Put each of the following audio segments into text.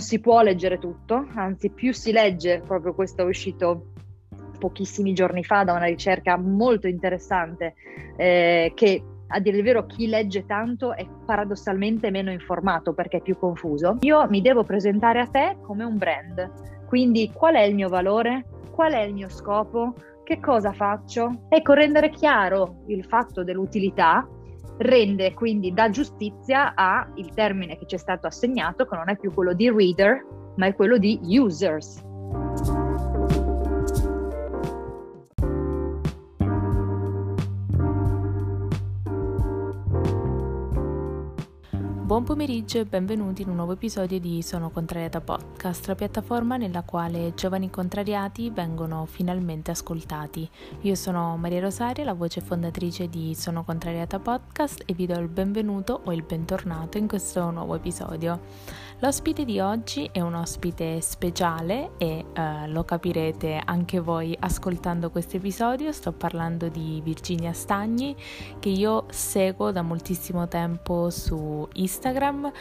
non si può leggere tutto, anzi più si legge, proprio questo è uscito pochissimi giorni fa da una ricerca molto interessante eh, che a dire il vero chi legge tanto è paradossalmente meno informato perché è più confuso. Io mi devo presentare a te come un brand, quindi qual è il mio valore? Qual è il mio scopo? Che cosa faccio? Ecco, rendere chiaro il fatto dell'utilità rende quindi da giustizia a il termine che ci è stato assegnato, che non è più quello di reader, ma è quello di users. Buon pomeriggio e benvenuti in un nuovo episodio di Sono Contrariata Podcast, la piattaforma nella quale giovani contrariati vengono finalmente ascoltati. Io sono Maria Rosaria, la voce fondatrice di Sono Contrariata Podcast e vi do il benvenuto o il bentornato in questo nuovo episodio. L'ospite di oggi è un ospite speciale e uh, lo capirete anche voi ascoltando questo episodio. Sto parlando di Virginia Stagni che io seguo da moltissimo tempo su Instagram,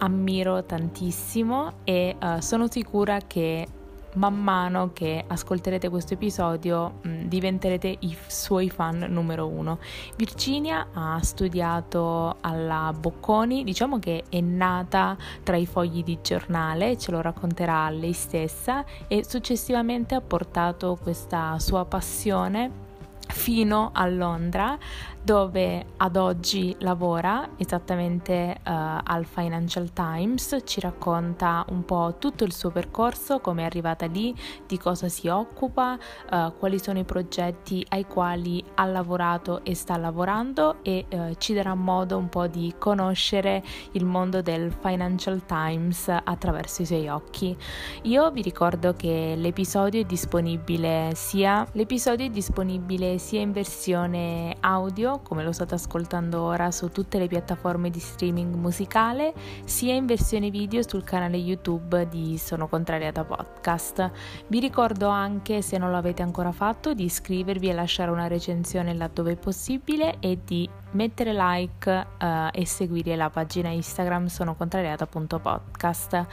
ammiro tantissimo e uh, sono sicura che man mano che ascolterete questo episodio mh, mm, diventerete i suoi fan numero uno. Virginia ha studiato alla Bocconi, diciamo che è nata tra i fogli di giornale, ce lo racconterà lei stessa e successivamente ha portato questa sua passione fino a Londra dove ad oggi lavora esattamente uh, al Financial Times, ci racconta un po' tutto il suo percorso, come è arrivata lì, di cosa si occupa, uh, quali sono i progetti ai quali ha lavorato e sta lavorando e uh, ci darà modo un po' di conoscere il mondo del Financial Times attraverso i suoi occhi. Io vi ricordo che l'episodio è disponibile sia, l'episodio è disponibile sia in versione audio come lo state ascoltando ora su tutte le piattaforme di streaming musicale, sia in versione video sul canale YouTube di Sono Contrariata Podcast. Vi ricordo anche, se non lo avete ancora fatto, di iscrivervi e lasciare una recensione laddove è possibile e di mettere like uh, e seguire la pagina Instagram sonocontrariata.podcast.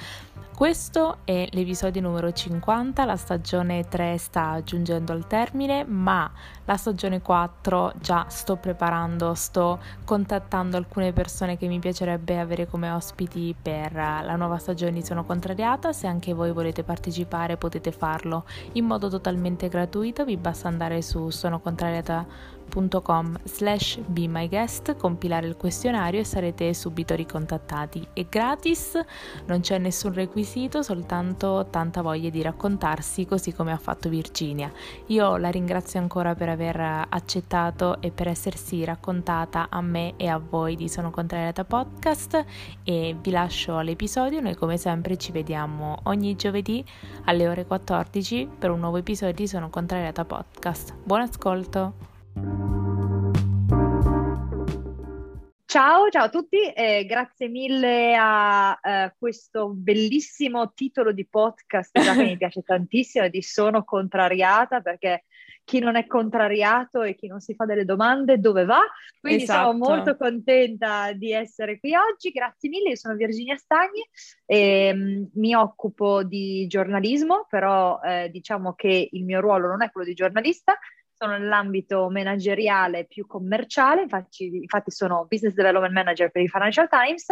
Questo è l'episodio numero 50, la stagione 3 sta giungendo al termine, ma la stagione 4 già sto preparando, sto contattando alcune persone che mi piacerebbe avere come ospiti per la nuova stagione di Sono Contrariata. Se anche voi volete partecipare potete farlo in modo totalmente gratuito, vi basta andare su sonocontrariata.com www.com slash be my guest, compilare il questionario e sarete subito ricontattati. È gratis, non c'è nessun requisito, soltanto tanta voglia di raccontarsi così come ha fatto Virginia. Io la ringrazio ancora per aver accettato e per essersi raccontata a me e a voi di Sono Contrariata Podcast e vi lascio all'episodio. Noi come sempre ci vediamo ogni giovedì alle ore 14 per un nuovo episodio di Sono Contrariata Podcast. Buon ascolto! Ciao, ciao a tutti e grazie mille a uh, questo bellissimo titolo di podcast che mi piace tantissimo di Sono contrariata perché chi non è contrariato e chi non si fa delle domande dove va? Quindi esatto. sono molto contenta di essere qui oggi. Grazie mille, io sono Virginia Stagni e um, mi occupo di giornalismo, però eh, diciamo che il mio ruolo non è quello di giornalista, sono nell'ambito manageriale più commerciale, infatti, infatti sono Business Development Manager per il Financial Times,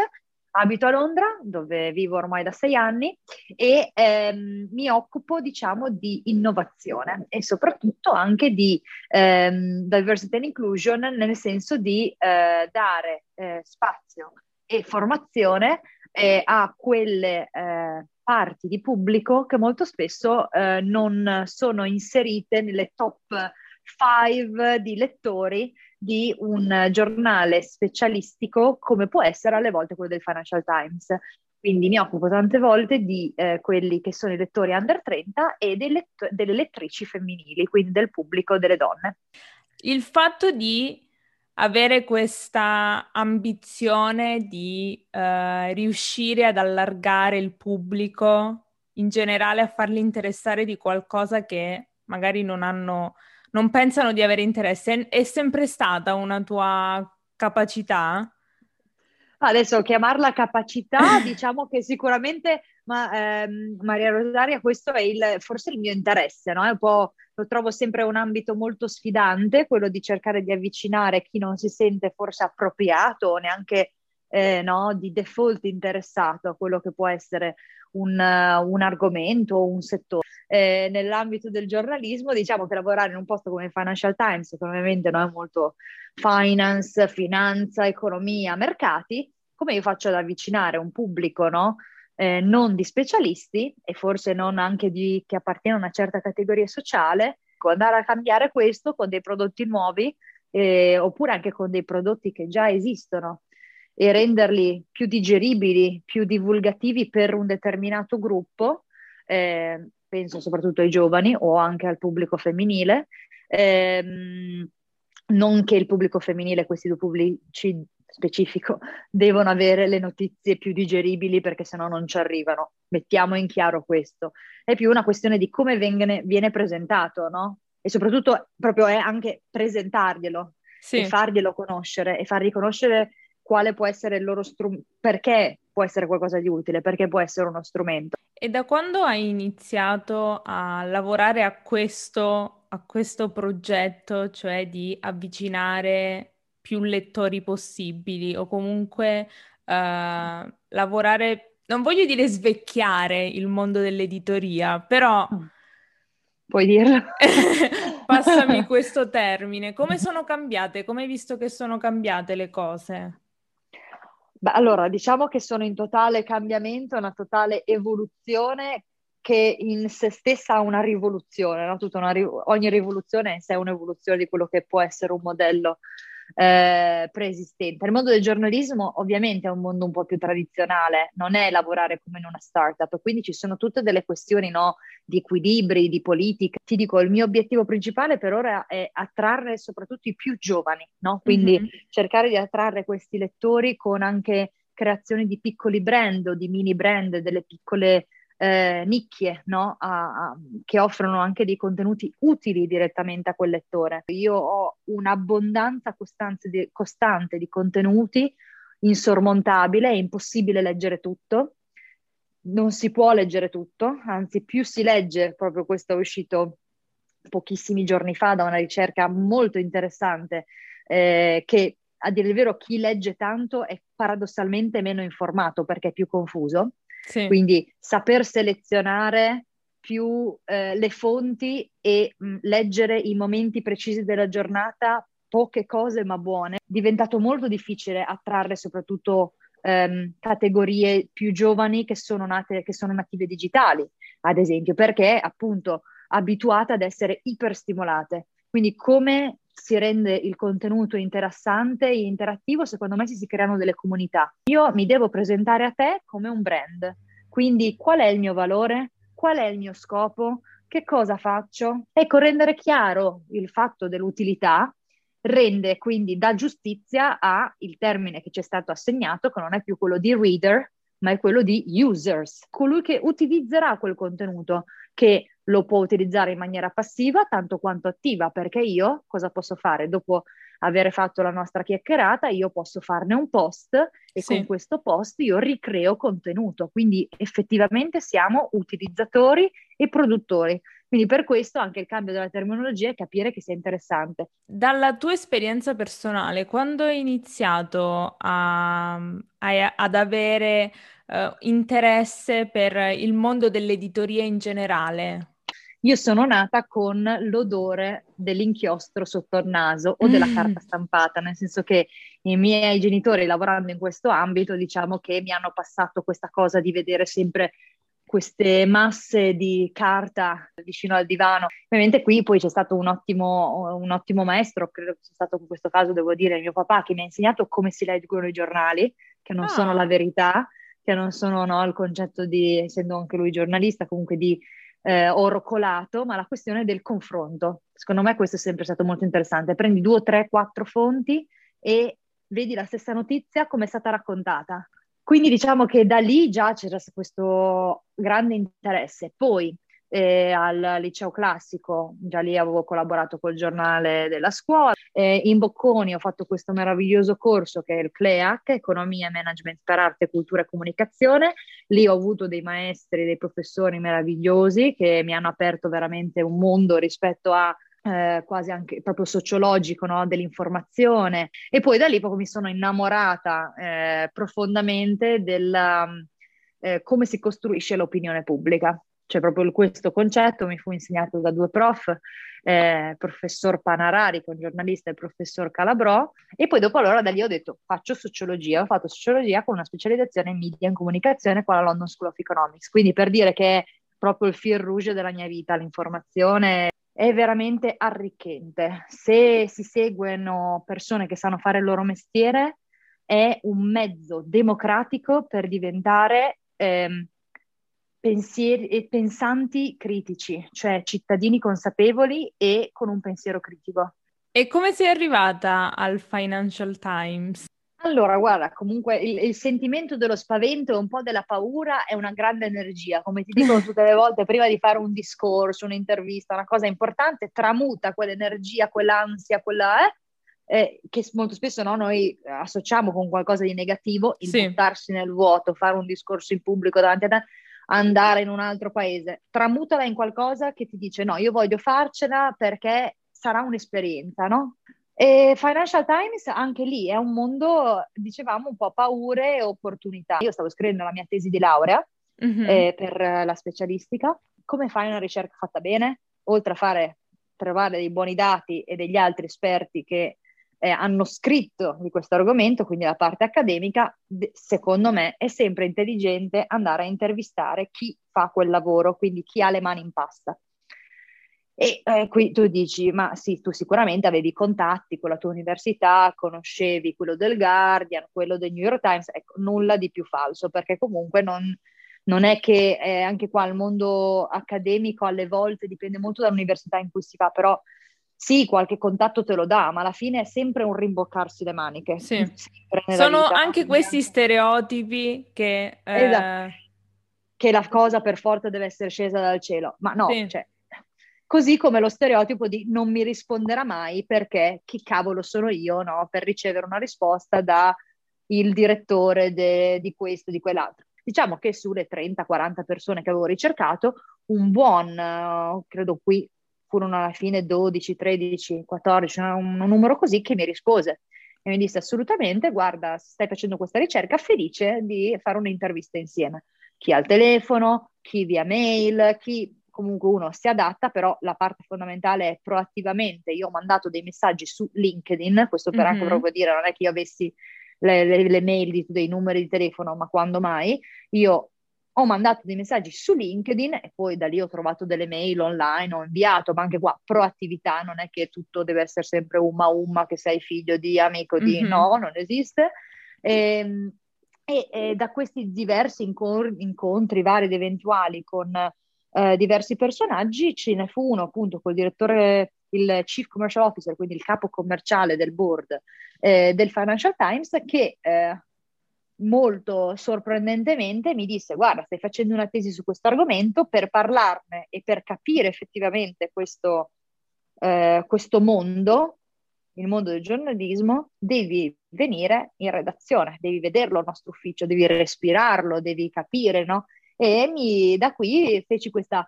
abito a Londra dove vivo ormai da sei anni e ehm, mi occupo diciamo di innovazione e soprattutto anche di ehm, diversity and inclusion nel senso di eh, dare eh, spazio e formazione eh, a quelle eh, parti di pubblico che molto spesso eh, non sono inserite nelle top five di lettori di un giornale specialistico come può essere alle volte quello del Financial Times. Quindi mi occupo tante volte di eh, quelli che sono i lettori under 30 e lett- delle lettrici femminili, quindi del pubblico delle donne. Il fatto di avere questa ambizione di uh, riuscire ad allargare il pubblico in generale, a farli interessare di qualcosa che magari non hanno non pensano di avere interesse. È sempre stata una tua capacità? Adesso chiamarla capacità, diciamo che sicuramente ma ehm, Maria Rosaria, questo è il, forse il mio interesse, no? È un po', lo trovo sempre un ambito molto sfidante, quello di cercare di avvicinare chi non si sente forse appropriato o neanche eh, no, di default interessato a quello che può essere un, un argomento o un settore. Eh, nell'ambito del giornalismo, diciamo che lavorare in un posto come il Financial Times, che ovviamente non è molto finance, finanza, economia, mercati, come io faccio ad avvicinare un pubblico, no? Eh, non di specialisti e forse non anche di che appartiene a una certa categoria sociale, andare a cambiare questo con dei prodotti nuovi eh, oppure anche con dei prodotti che già esistono e renderli più digeribili, più divulgativi per un determinato gruppo, eh, penso soprattutto ai giovani o anche al pubblico femminile. Eh, non che il pubblico femminile, questi due pubblici specifico, devono avere le notizie più digeribili perché sennò non ci arrivano. Mettiamo in chiaro questo. È più una questione di come viene, viene presentato, no? E soprattutto proprio è anche presentarglielo sì. e farglielo conoscere e far riconoscere quale può essere il loro strumento, perché può essere qualcosa di utile, perché può essere uno strumento. E da quando hai iniziato a lavorare a questo, a questo progetto, cioè di avvicinare più lettori possibili o comunque uh, lavorare, non voglio dire svecchiare il mondo dell'editoria, però... Mm. Puoi dirlo? Passami questo termine. Come sono cambiate? Come hai visto che sono cambiate le cose? Beh, allora, diciamo che sono in totale cambiamento, una totale evoluzione che in se stessa ha una rivoluzione, no? una, ogni rivoluzione è in sé un'evoluzione di quello che può essere un modello eh, preesistente. Il mondo del giornalismo ovviamente è un mondo un po' più tradizionale, non è lavorare come in una startup, quindi ci sono tutte delle questioni no, di equilibri, di politica. Ti dico, il mio obiettivo principale per ora è attrarre soprattutto i più giovani, no? quindi mm-hmm. cercare di attrarre questi lettori con anche creazione di piccoli brand o di mini brand, delle piccole eh, nicchie no? a, a, che offrono anche dei contenuti utili direttamente a quel lettore. Io ho un'abbondanza di, costante di contenuti insormontabile, è impossibile leggere tutto, non si può leggere tutto, anzi più si legge, proprio questo è uscito pochissimi giorni fa da una ricerca molto interessante, eh, che a dire il vero chi legge tanto è paradossalmente meno informato perché è più confuso. Sì. Quindi saper selezionare più eh, le fonti e mh, leggere i momenti precisi della giornata, poche cose ma buone, è diventato molto difficile attrarre soprattutto ehm, categorie più giovani che sono, nate, che sono native digitali, ad esempio, perché appunto abituate ad essere iperstimolate. Quindi come si rende il contenuto interessante e interattivo, secondo me si, si creano delle comunità. Io mi devo presentare a te come un brand, quindi qual è il mio valore, qual è il mio scopo, che cosa faccio? Ecco, rendere chiaro il fatto dell'utilità rende quindi da giustizia a il termine che ci è stato assegnato, che non è più quello di reader, ma è quello di users, colui che utilizzerà quel contenuto, che lo può utilizzare in maniera passiva tanto quanto attiva, perché io cosa posso fare? Dopo aver fatto la nostra chiacchierata, io posso farne un post e sì. con questo post io ricreo contenuto, quindi effettivamente siamo utilizzatori e produttori. Quindi per questo anche il cambio della terminologia è capire che sia interessante. Dalla tua esperienza personale, quando hai iniziato a, a, ad avere uh, interesse per il mondo dell'editoria in generale? Io sono nata con l'odore dell'inchiostro sotto il naso o della mm. carta stampata, nel senso che i miei genitori lavorando in questo ambito, diciamo che mi hanno passato questa cosa di vedere sempre queste masse di carta vicino al divano. Ovviamente qui poi c'è stato un ottimo, un ottimo maestro, credo che sia stato in questo caso, devo dire, mio papà, che mi ha insegnato come si leggono i giornali, che non ah. sono la verità, che non sono no, il concetto di, essendo anche lui giornalista, comunque di eh, colato, ma la questione del confronto. Secondo me questo è sempre stato molto interessante. Prendi due, tre, quattro fonti e vedi la stessa notizia come è stata raccontata. Quindi diciamo che da lì già c'era questo grande interesse. Poi eh, al liceo classico, già lì avevo collaborato col giornale della scuola. Eh, in Bocconi ho fatto questo meraviglioso corso che è il CLEAC, Economia e Management per Arte, Cultura e Comunicazione. Lì ho avuto dei maestri, dei professori meravigliosi che mi hanno aperto veramente un mondo rispetto a eh, quasi anche proprio sociologico no? dell'informazione e poi da lì proprio mi sono innamorata eh, profondamente del eh, come si costruisce l'opinione pubblica cioè proprio questo concetto mi fu insegnato da due prof, eh, professor Panarari, con giornalista, e professor Calabrò, e poi dopo allora da lì ho detto faccio sociologia, ho fatto sociologia con una specializzazione in media e comunicazione qua alla London School of Economics, quindi per dire che è proprio il fil rouge della mia vita, l'informazione è veramente arricchente. Se si seguono persone che sanno fare il loro mestiere, è un mezzo democratico per diventare ehm, pensieri e pensanti critici, cioè cittadini consapevoli e con un pensiero critico. E come sei arrivata al Financial Times? Allora, guarda, comunque il, il, sentimento dello spavento e un po' della paura è una grande energia, come ti dico tutte le volte, prima di fare un discorso, un'intervista, una cosa importante, tramuta quell'energia, quell'ansia, quella... Eh, eh, che molto spesso no, noi associamo con qualcosa di negativo, il sì. buttarsi nel vuoto, fare un discorso in pubblico davanti a te, andare in un altro paese, tramutala in qualcosa che ti dice no, io voglio farcela perché sarà un'esperienza, no? E Financial Times anche lì è un mondo, dicevamo, un po' paure e opportunità. Io stavo scrivendo la mia tesi di laurea mm-hmm. eh, per la specialistica. Come fai una ricerca fatta bene? Oltre a fare, trovare dei buoni dati e degli altri esperti che eh, hanno scritto di questo argomento, quindi la parte accademica, secondo me è sempre intelligente andare a intervistare chi fa quel lavoro, quindi chi ha le mani in pasta. E eh, qui tu dici, ma sì, tu sicuramente avevi contatti con la tua università, conoscevi quello del Guardian, quello del New York Times, ecco, nulla di più falso, perché comunque non, non è che eh, anche qua il mondo accademico alle volte dipende molto dall'università in cui si fa, però sì, qualche contatto te lo dà, ma alla fine è sempre un rimboccarsi le maniche. Sì. Sono vita, anche questi stereotipi che... Eh... Esatto. Che la cosa per forza deve essere scesa dal cielo. Ma no, sì. cioè, così come lo stereotipo di non mi risponderà mai perché chi cavolo sono io no? per ricevere una risposta da il direttore de- di questo, di quell'altro. Diciamo che sulle 30-40 persone che avevo ricercato, un buon, uh, credo qui furono alla fine 12, 13, 14, un, un numero così che mi rispose e mi disse assolutamente, guarda, stai facendo questa ricerca, felice di fare un'intervista insieme. Chi al telefono, chi via mail, chi comunque uno si adatta, però la parte fondamentale è proattivamente. Io ho mandato dei messaggi su LinkedIn, questo per mm-hmm. anche proprio dire, non è che io avessi le, le, le mail di, dei numeri di telefono, ma quando mai, io ho mandato dei messaggi su LinkedIn e poi da lì ho trovato delle mail online, ho inviato, ma anche qua proattività, non è che tutto deve essere sempre umma umma che sei figlio di amico di mm-hmm. no, non esiste. E, ehm, e, e, da questi diversi incor- incontri vari ed eventuali con eh, diversi personaggi ce ne fu uno appunto col direttore, il Chief Commercial Officer, quindi il capo commerciale del board eh, del Financial Times, che eh, molto sorprendentemente mi disse guarda stai facendo una tesi su questo argomento per parlarne e per capire effettivamente questo, eh, questo mondo il mondo del giornalismo devi venire in redazione devi vederlo al nostro ufficio devi respirarlo devi capire no? e mi, da qui feci questa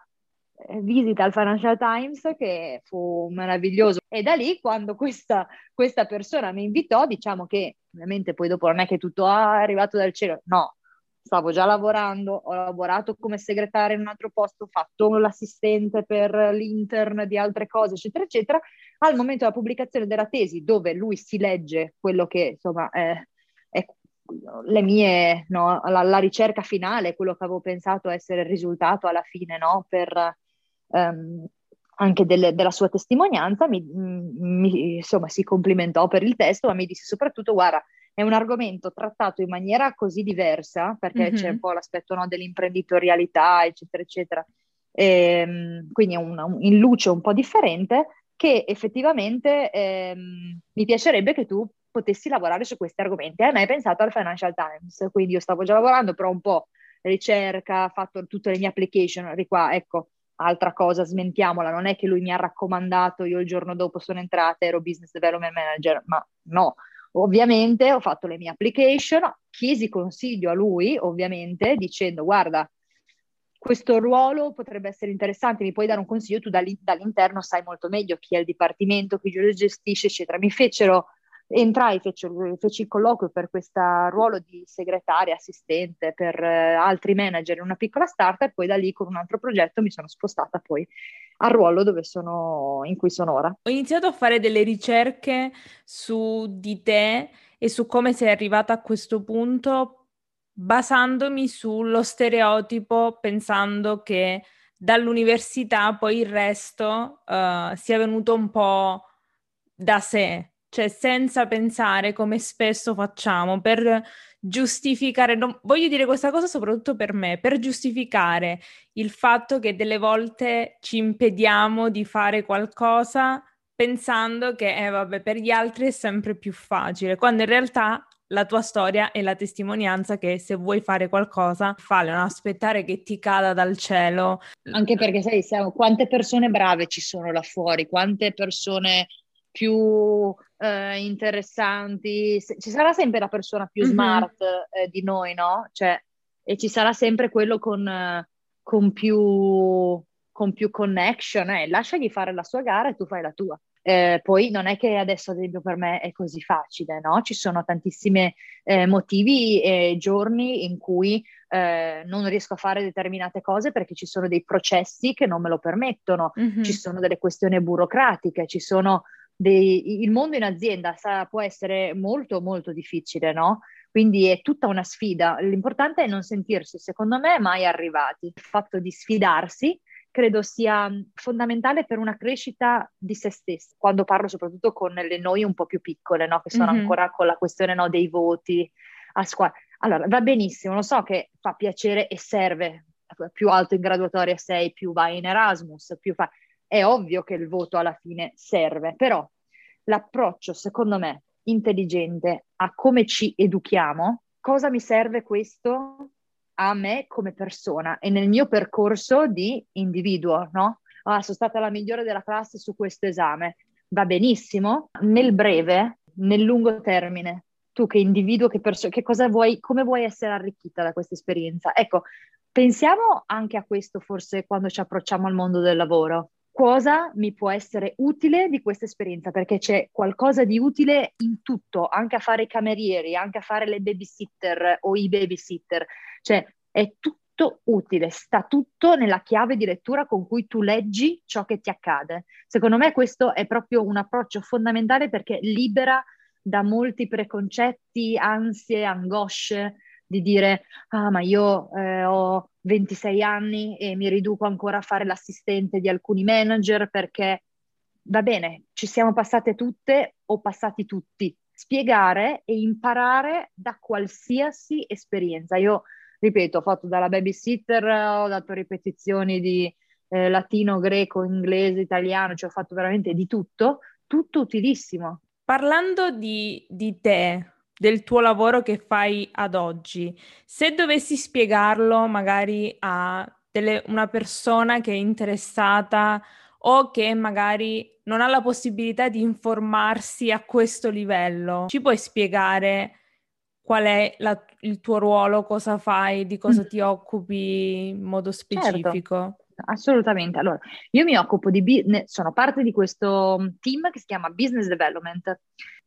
visita al Financial Times che fu meraviglioso. E da lì quando questa, questa persona mi invitò diciamo che ovviamente poi dopo non è che tutto è arrivato dal cielo no stavo già lavorando ho lavorato come segretaria in un altro posto ho fatto l'assistente per l'intern di altre cose eccetera eccetera. Al momento della pubblicazione della tesi dove lui si legge quello che insomma è, è le mie, no, la, la, ricerca finale, quello che avevo pensato essere il risultato alla fine, no, per, um, anche delle, della sua testimonianza, mi, mi, insomma, si complimentò per il testo, ma mi disse soprattutto, guarda, è un argomento trattato in maniera così diversa, perché mm-hmm. c'è un po' l'aspetto no, dell'imprenditorialità, eccetera, eccetera, e, ehm, quindi un, un, in luce un po' differente, che effettivamente ehm, mi piacerebbe che tu potessi lavorare su questi argomenti. E me è pensato al Financial Times, quindi io stavo già lavorando, però un po' ricerca, fatto tutte le mie application, di qua, ecco, altra cosa, smentiamola, non è che lui mi ha raccomandato, io il giorno dopo sono entrata, ero business development manager, ma no, ovviamente ho fatto le mie application, chiesi consiglio a lui, ovviamente, dicendo guarda, questo ruolo potrebbe essere interessante, mi puoi dare un consiglio, tu dall'interno sai molto meglio chi è il dipartimento, chi lo gestisce, eccetera. Mi fecero entrai, feci, feci il colloquio per questo ruolo di segretaria, assistente per eh, altri manager in una piccola startup, poi da lì con un altro progetto mi sono spostata poi al ruolo sono, in cui sono ora. Ho iniziato a fare delle ricerche su di te e su come sei arrivata a questo punto basandomi sullo stereotipo, pensando che dall'università poi il resto uh, sia venuto un po' da sé, cioè senza pensare come spesso facciamo per giustificare, non, voglio dire questa cosa soprattutto per me, per giustificare il fatto che delle volte ci impediamo di fare qualcosa pensando che eh, vabbè, per gli altri è sempre più facile, quando in realtà la tua storia è la testimonianza che se vuoi fare qualcosa, fallo, non aspettare che ti cada dal cielo. Anche perché sai, siamo, quante persone brave ci sono là fuori, quante persone più eh, interessanti, ci sarà sempre la persona più mm-hmm. smart eh, di noi, no? Cioè, e ci sarà sempre quello con, con, più, con più connection, eh. lasciagli fare la sua gara e tu fai la tua. Eh, poi non è che adesso, ad esempio, per me è così facile, no? Ci sono tantissimi eh, motivi e giorni in cui eh, non riesco a fare determinate cose perché ci sono dei processi che non me lo permettono, mm-hmm. ci sono delle questioni burocratiche, ci sono dei, il mondo in azienda sa, può essere molto molto difficile, no? Quindi è tutta una sfida. L'importante è non sentirsi, secondo me, mai arrivati. Il fatto di sfidarsi credo sia fondamentale per una crescita di se stessi. Quando parlo soprattutto con le noi un po' più piccole, no? Che sono mm-hmm. ancora con la questione no, dei voti a squadra. Allora, va benissimo, lo so che fa piacere e serve. Più alto in graduatoria sei, più vai in Erasmus, più fai è ovvio che il voto alla fine serve, però l'approccio, secondo me, intelligente a come ci educhiamo, cosa mi serve questo a me come persona e nel mio percorso di individuo, no? Ah, sono stata la migliore della classe su questo esame. Va benissimo, nel breve, nel lungo termine, tu che individuo, che, perso- che cosa vuoi, come vuoi essere arricchita da questa esperienza? Ecco, pensiamo anche a questo forse quando ci approcciamo al mondo del lavoro cosa mi può essere utile di questa esperienza, perché c'è qualcosa di utile in tutto, anche a fare i camerieri, anche a fare le babysitter o i babysitter, cioè è tutto utile, sta tutto nella chiave di lettura con cui tu leggi ciò che ti accade. Secondo me questo è proprio un approccio fondamentale perché libera da molti preconcetti, ansie, angosce di dire ah ma io eh, ho 26 anni e mi riduco ancora a fare l'assistente di alcuni manager perché va bene, ci siamo passate tutte o passati tutti. Spiegare e imparare da qualsiasi esperienza. Io, ripeto, ho fatto dalla babysitter, ho dato ripetizioni di eh, latino, greco, inglese, italiano, cioè ho fatto veramente di tutto, tutto utilissimo. Parlando di, di te, del tuo lavoro che fai ad oggi, se dovessi spiegarlo magari a delle, una persona che è interessata o che magari non ha la possibilità di informarsi a questo livello, ci puoi spiegare qual è la, il tuo ruolo, cosa fai, di cosa mm. ti occupi in modo certo. specifico? Certo. Assolutamente. Allora, io mi occupo di, business, sono parte di questo team che si chiama Business Development.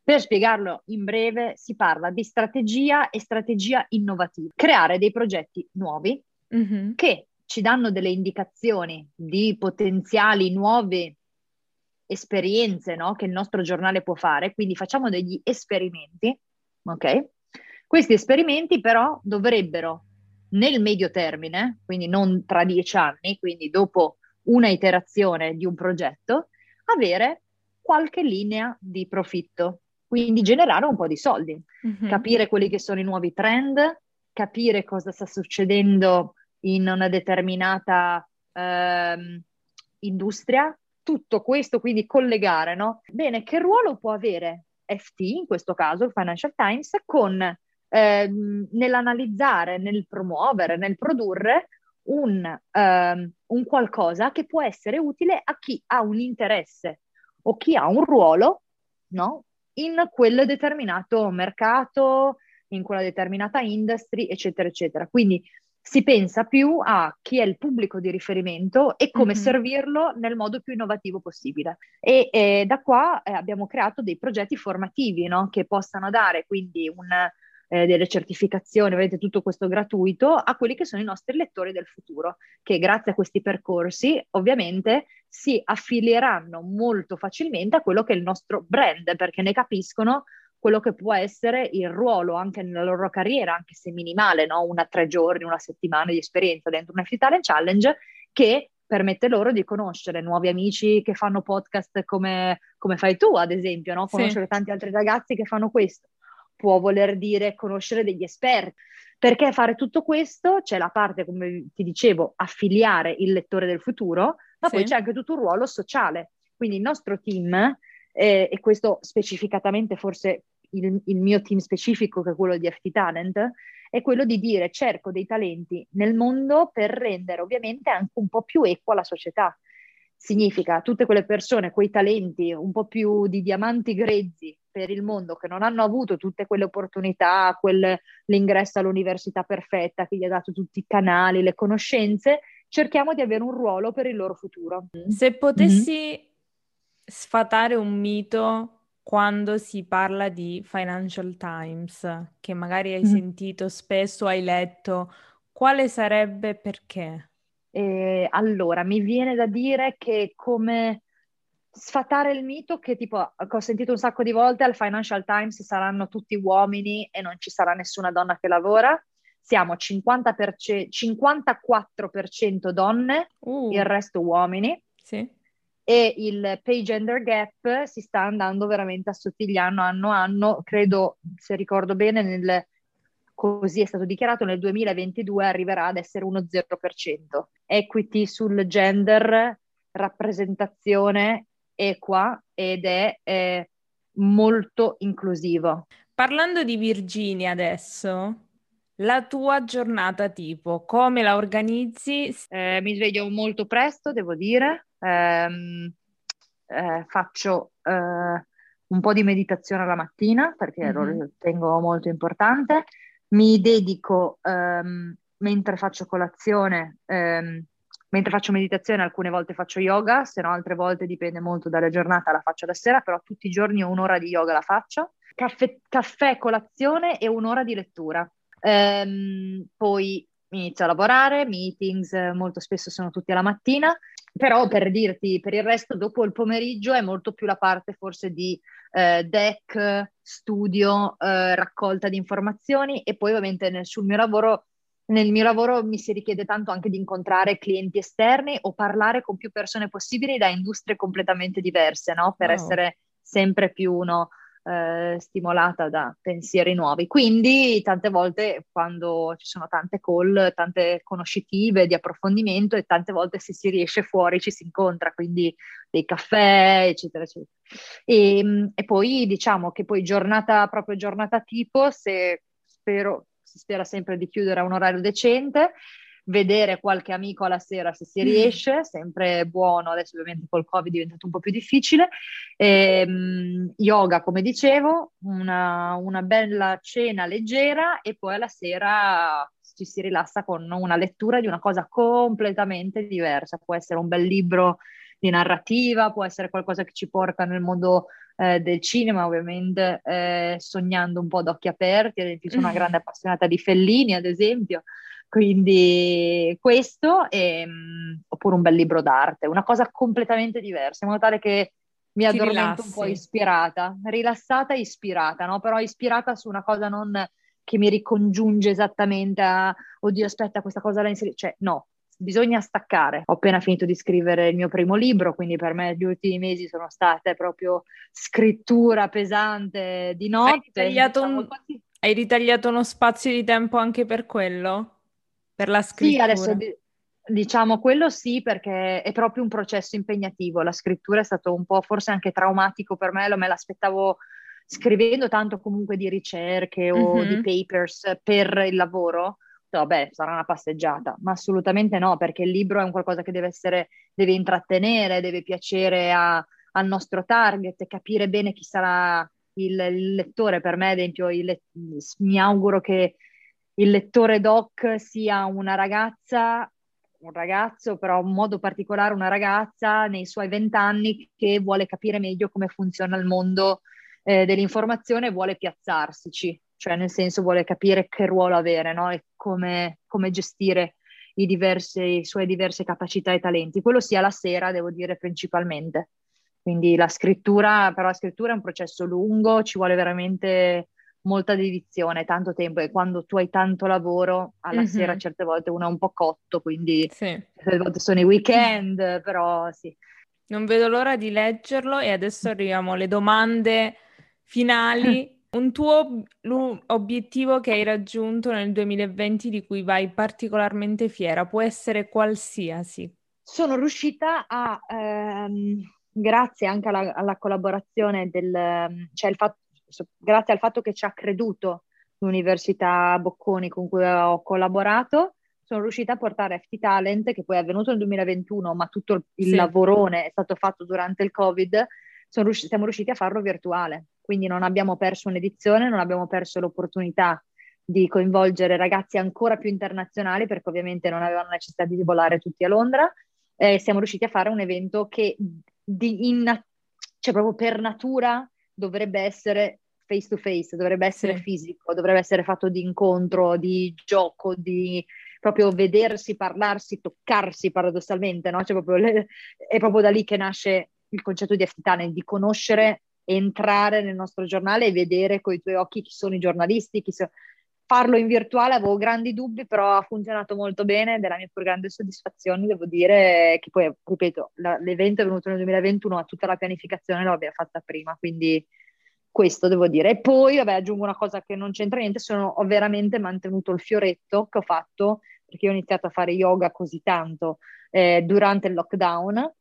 Per spiegarlo in breve, si parla di strategia e strategia innovativa. Creare dei progetti nuovi mm-hmm. che ci danno delle indicazioni di potenziali nuove esperienze no? che il nostro giornale può fare. Quindi facciamo degli esperimenti, ok? Questi esperimenti però dovrebbero nel medio termine, quindi non tra dieci anni, quindi dopo una iterazione di un progetto, avere qualche linea di profitto, quindi generare un po' di soldi, mm-hmm. capire quelli che sono i nuovi trend, capire cosa sta succedendo in una determinata eh, industria, tutto questo quindi collegare, no? Bene, che ruolo può avere FT, in questo caso il Financial Times, con eh, nell'analizzare, nel promuovere, nel produrre un, um, un qualcosa che può essere utile a chi ha un interesse o chi ha un ruolo no? In quel determinato mercato, in quella determinata industry, eccetera, eccetera. Quindi si pensa più a chi è il pubblico di riferimento e come mm-hmm. servirlo nel modo più innovativo possibile. E, e da qua eh, abbiamo creato dei progetti formativi no? che possano dare quindi un, eh, delle certificazioni, vedete tutto questo gratuito, a quelli che sono i nostri lettori del futuro, che grazie a questi percorsi ovviamente si affilieranno molto facilmente a quello che è il nostro brand, perché ne capiscono quello che può essere il ruolo anche nella loro carriera, anche se minimale, no? una tre giorni, una settimana di esperienza dentro una Free Talent Challenge, che permette loro di conoscere nuovi amici che fanno podcast come, come fai tu, ad esempio, no? conoscere sì. tanti altri ragazzi che fanno questo. Può voler dire conoscere degli esperti. Perché fare tutto questo c'è la parte, come ti dicevo, affiliare il lettore del futuro, ma sì. poi c'è anche tutto un ruolo sociale. Quindi il nostro team eh, e questo specificatamente forse il, il, mio team specifico, che è quello di FT Talent, è quello di dire cerco dei talenti nel mondo per rendere ovviamente anche un po' più equa la società. Significa tutte quelle persone, quei talenti un po' più di diamanti grezzi per il mondo che non hanno avuto tutte quelle opportunità, quel, l'ingresso all'università perfetta che gli ha dato tutti i canali, le conoscenze, cerchiamo di avere un ruolo per il loro futuro. Se potessi mm-hmm sfatare un mito quando si parla di Financial Times, che magari hai mm. sentito spesso, hai letto, quale sarebbe perché? Eh, allora, mi viene da dire che come sfatare il mito che tipo ho sentito un sacco di volte al Financial Times saranno tutti uomini e non ci sarà nessuna donna che lavora. Siamo 50%, 54% donne, uh. il resto uomini. Sì e il pay gender gap si sta andando veramente assottigliando anno a anno, credo, se ricordo bene, nel, così è stato dichiarato, nel 2022 arriverà ad essere uno 0%. Equity sul gender, rappresentazione equa ed è eh, molto inclusivo. Parlando di Virginia adesso, la tua giornata tipo, come la organizzi? Eh, mi sveglio molto presto, devo dire, ehm, eh, faccio eh, un po' di meditazione alla mattina perché mm-hmm. lo ritengo molto importante, mi dedico ehm, mentre faccio colazione, ehm, mentre faccio meditazione alcune volte faccio yoga, se no altre volte dipende molto dalla giornata, la faccio la sera, però tutti i giorni un'ora di yoga la faccio, caffè, caffè colazione e un'ora di lettura. Ehm, poi inizio a lavorare, meetings molto spesso sono tutti alla mattina, però per dirti, per il resto, dopo il pomeriggio è molto più la parte forse di eh, deck, studio, eh, raccolta di informazioni e poi ovviamente nel, sul mio lavoro, nel mio lavoro mi si richiede tanto anche di incontrare clienti esterni o parlare con più persone possibili da industrie completamente diverse, no? Per wow. essere sempre più no, eh, stimolata da pensieri nuovi. Quindi tante volte quando ci sono tante call, tante conoscitive di approfondimento e tante volte se si riesce fuori ci si incontra, quindi dei caffè, eccetera, eccetera. E, ehm, e poi diciamo che poi giornata, proprio giornata tipo, se spero, si spera sempre di chiudere a un orario decente, vedere qualche amico alla sera se si mm. riesce, sempre buono, adesso ovviamente col Covid è diventato un po' più difficile. E, um, yoga, come dicevo, una, una, bella cena leggera e poi alla sera ci si rilassa con una lettura di una cosa completamente diversa. Può essere un bel libro di narrativa, può essere qualcosa che ci porta nel mondo eh, del cinema, ovviamente eh, sognando un po' d'occhi aperti, ad esempio sono una grande appassionata di Fellini, ad esempio, quindi questo, e, um, oppure un bel libro d'arte, una cosa completamente diversa, in modo tale che mi addormento un po' ispirata, rilassata e ispirata, no? Però ispirata su una cosa non che mi ricongiunge esattamente a, oddio aspetta questa cosa la inserisco, cioè no, bisogna staccare. Ho appena finito di scrivere il mio primo libro, quindi per me gli ultimi mesi sono state proprio scrittura pesante di notte. Hai ritagliato, diciamo un... Hai ritagliato uno spazio di tempo anche per quello? Per la scrittura. Sì, adesso diciamo quello sì, perché è proprio un processo impegnativo. La scrittura è stato un po' forse anche traumatico per me, lo me l'aspettavo scrivendo tanto comunque di ricerche o mm-hmm. di papers per il lavoro. vabbè, sarà una passeggiata, ma assolutamente no, perché il libro è un qualcosa che deve essere, deve intrattenere, deve piacere a, al nostro target, capire bene chi sarà il, il lettore. Per me, ad esempio, il, mi auguro che il lettore doc sia una ragazza, un ragazzo, però in modo particolare una ragazza nei suoi vent'anni che vuole capire meglio come funziona il mondo eh, dell'informazione e vuole piazzarsici, cioè nel senso vuole capire che ruolo avere no? e come, come gestire i, diversi, suoi diverse capacità e talenti. Quello sia la sera, devo dire, principalmente. Quindi la scrittura, però la scrittura è un processo lungo, ci vuole veramente molta dedizione, tanto tempo e quando tu hai tanto lavoro alla mm-hmm. sera certe volte uno è un po' cotto, quindi sì. certe volte sono i weekend, però sì. Non vedo l'ora di leggerlo e adesso arriviamo alle domande finali. Un tuo obiettivo che hai raggiunto nel 2020 di cui vai particolarmente fiera, può essere qualsiasi. Sono riuscita a ehm, grazie anche alla, alla collaborazione del, cioè il fatto, grazie al fatto che ci ha creduto l'Università Bocconi con cui ho collaborato, sono riuscita a portare FT Talent, che poi è avvenuto nel 2021, ma tutto il, sì. lavorone è stato fatto durante il Covid, riusci- siamo riusciti a farlo virtuale. Quindi non abbiamo perso un'edizione, non abbiamo perso l'opportunità di coinvolgere ragazzi ancora più internazionali, perché ovviamente non avevano necessità di volare tutti a Londra. Eh, siamo riusciti a fare un evento che di in, cioè proprio per natura dovrebbe essere face to face, dovrebbe essere sì. fisico, dovrebbe essere fatto di incontro, di gioco, di proprio vedersi, parlarsi, toccarsi paradossalmente, no? Cioè proprio le, è proprio da lì che nasce il concetto di FT di conoscere, entrare nel nostro giornale e vedere con i tuoi occhi chi sono i giornalisti, chi sono farlo in virtuale avevo grandi dubbi, però ha funzionato molto bene, della mia più grande soddisfazione, devo dire che poi, ripeto, la, l'evento è venuto nel 2021, ma tutta la pianificazione l'abbiamo fatta prima, quindi questo devo dire. E poi, vabbè, aggiungo una cosa che non c'entra niente, sono, ho veramente mantenuto il fioretto che ho fatto, perché ho iniziato a fare yoga così tanto eh, durante il lockdown,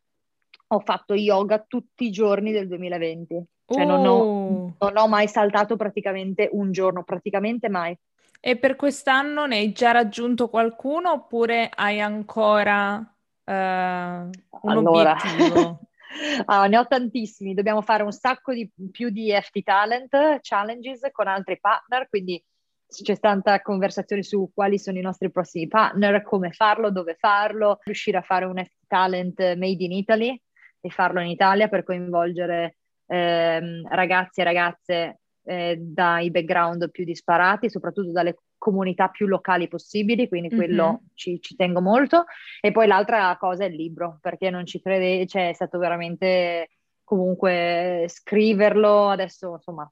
ho fatto yoga tutti i giorni del 2020. Cioè uh. non, ho, oh. non ho mai saltato praticamente un giorno, praticamente mai. E per quest'anno ne hai già raggiunto qualcuno oppure hai ancora uh, un allora. obiettivo? ah, ne ho tantissimi, dobbiamo fare un sacco di più di FT Talent challenges con altri partner, quindi c'è tanta conversazione su quali sono i nostri prossimi partner, come farlo, dove farlo, riuscire a fare un FT Talent made in Italy e farlo in Italia per coinvolgere eh, ragazzi e ragazze eh, dai background più disparati, soprattutto dalle comunità più locali possibili, quindi quello mm-hmm. ci, ci, tengo molto. E poi l'altra cosa è il libro, perché non ci crede, cioè è stato veramente comunque scriverlo, adesso insomma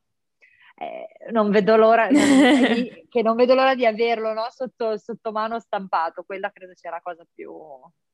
eh, non vedo l'ora di, che non vedo l'ora di averlo no? sotto, sotto mano stampato, quella credo sia la cosa più,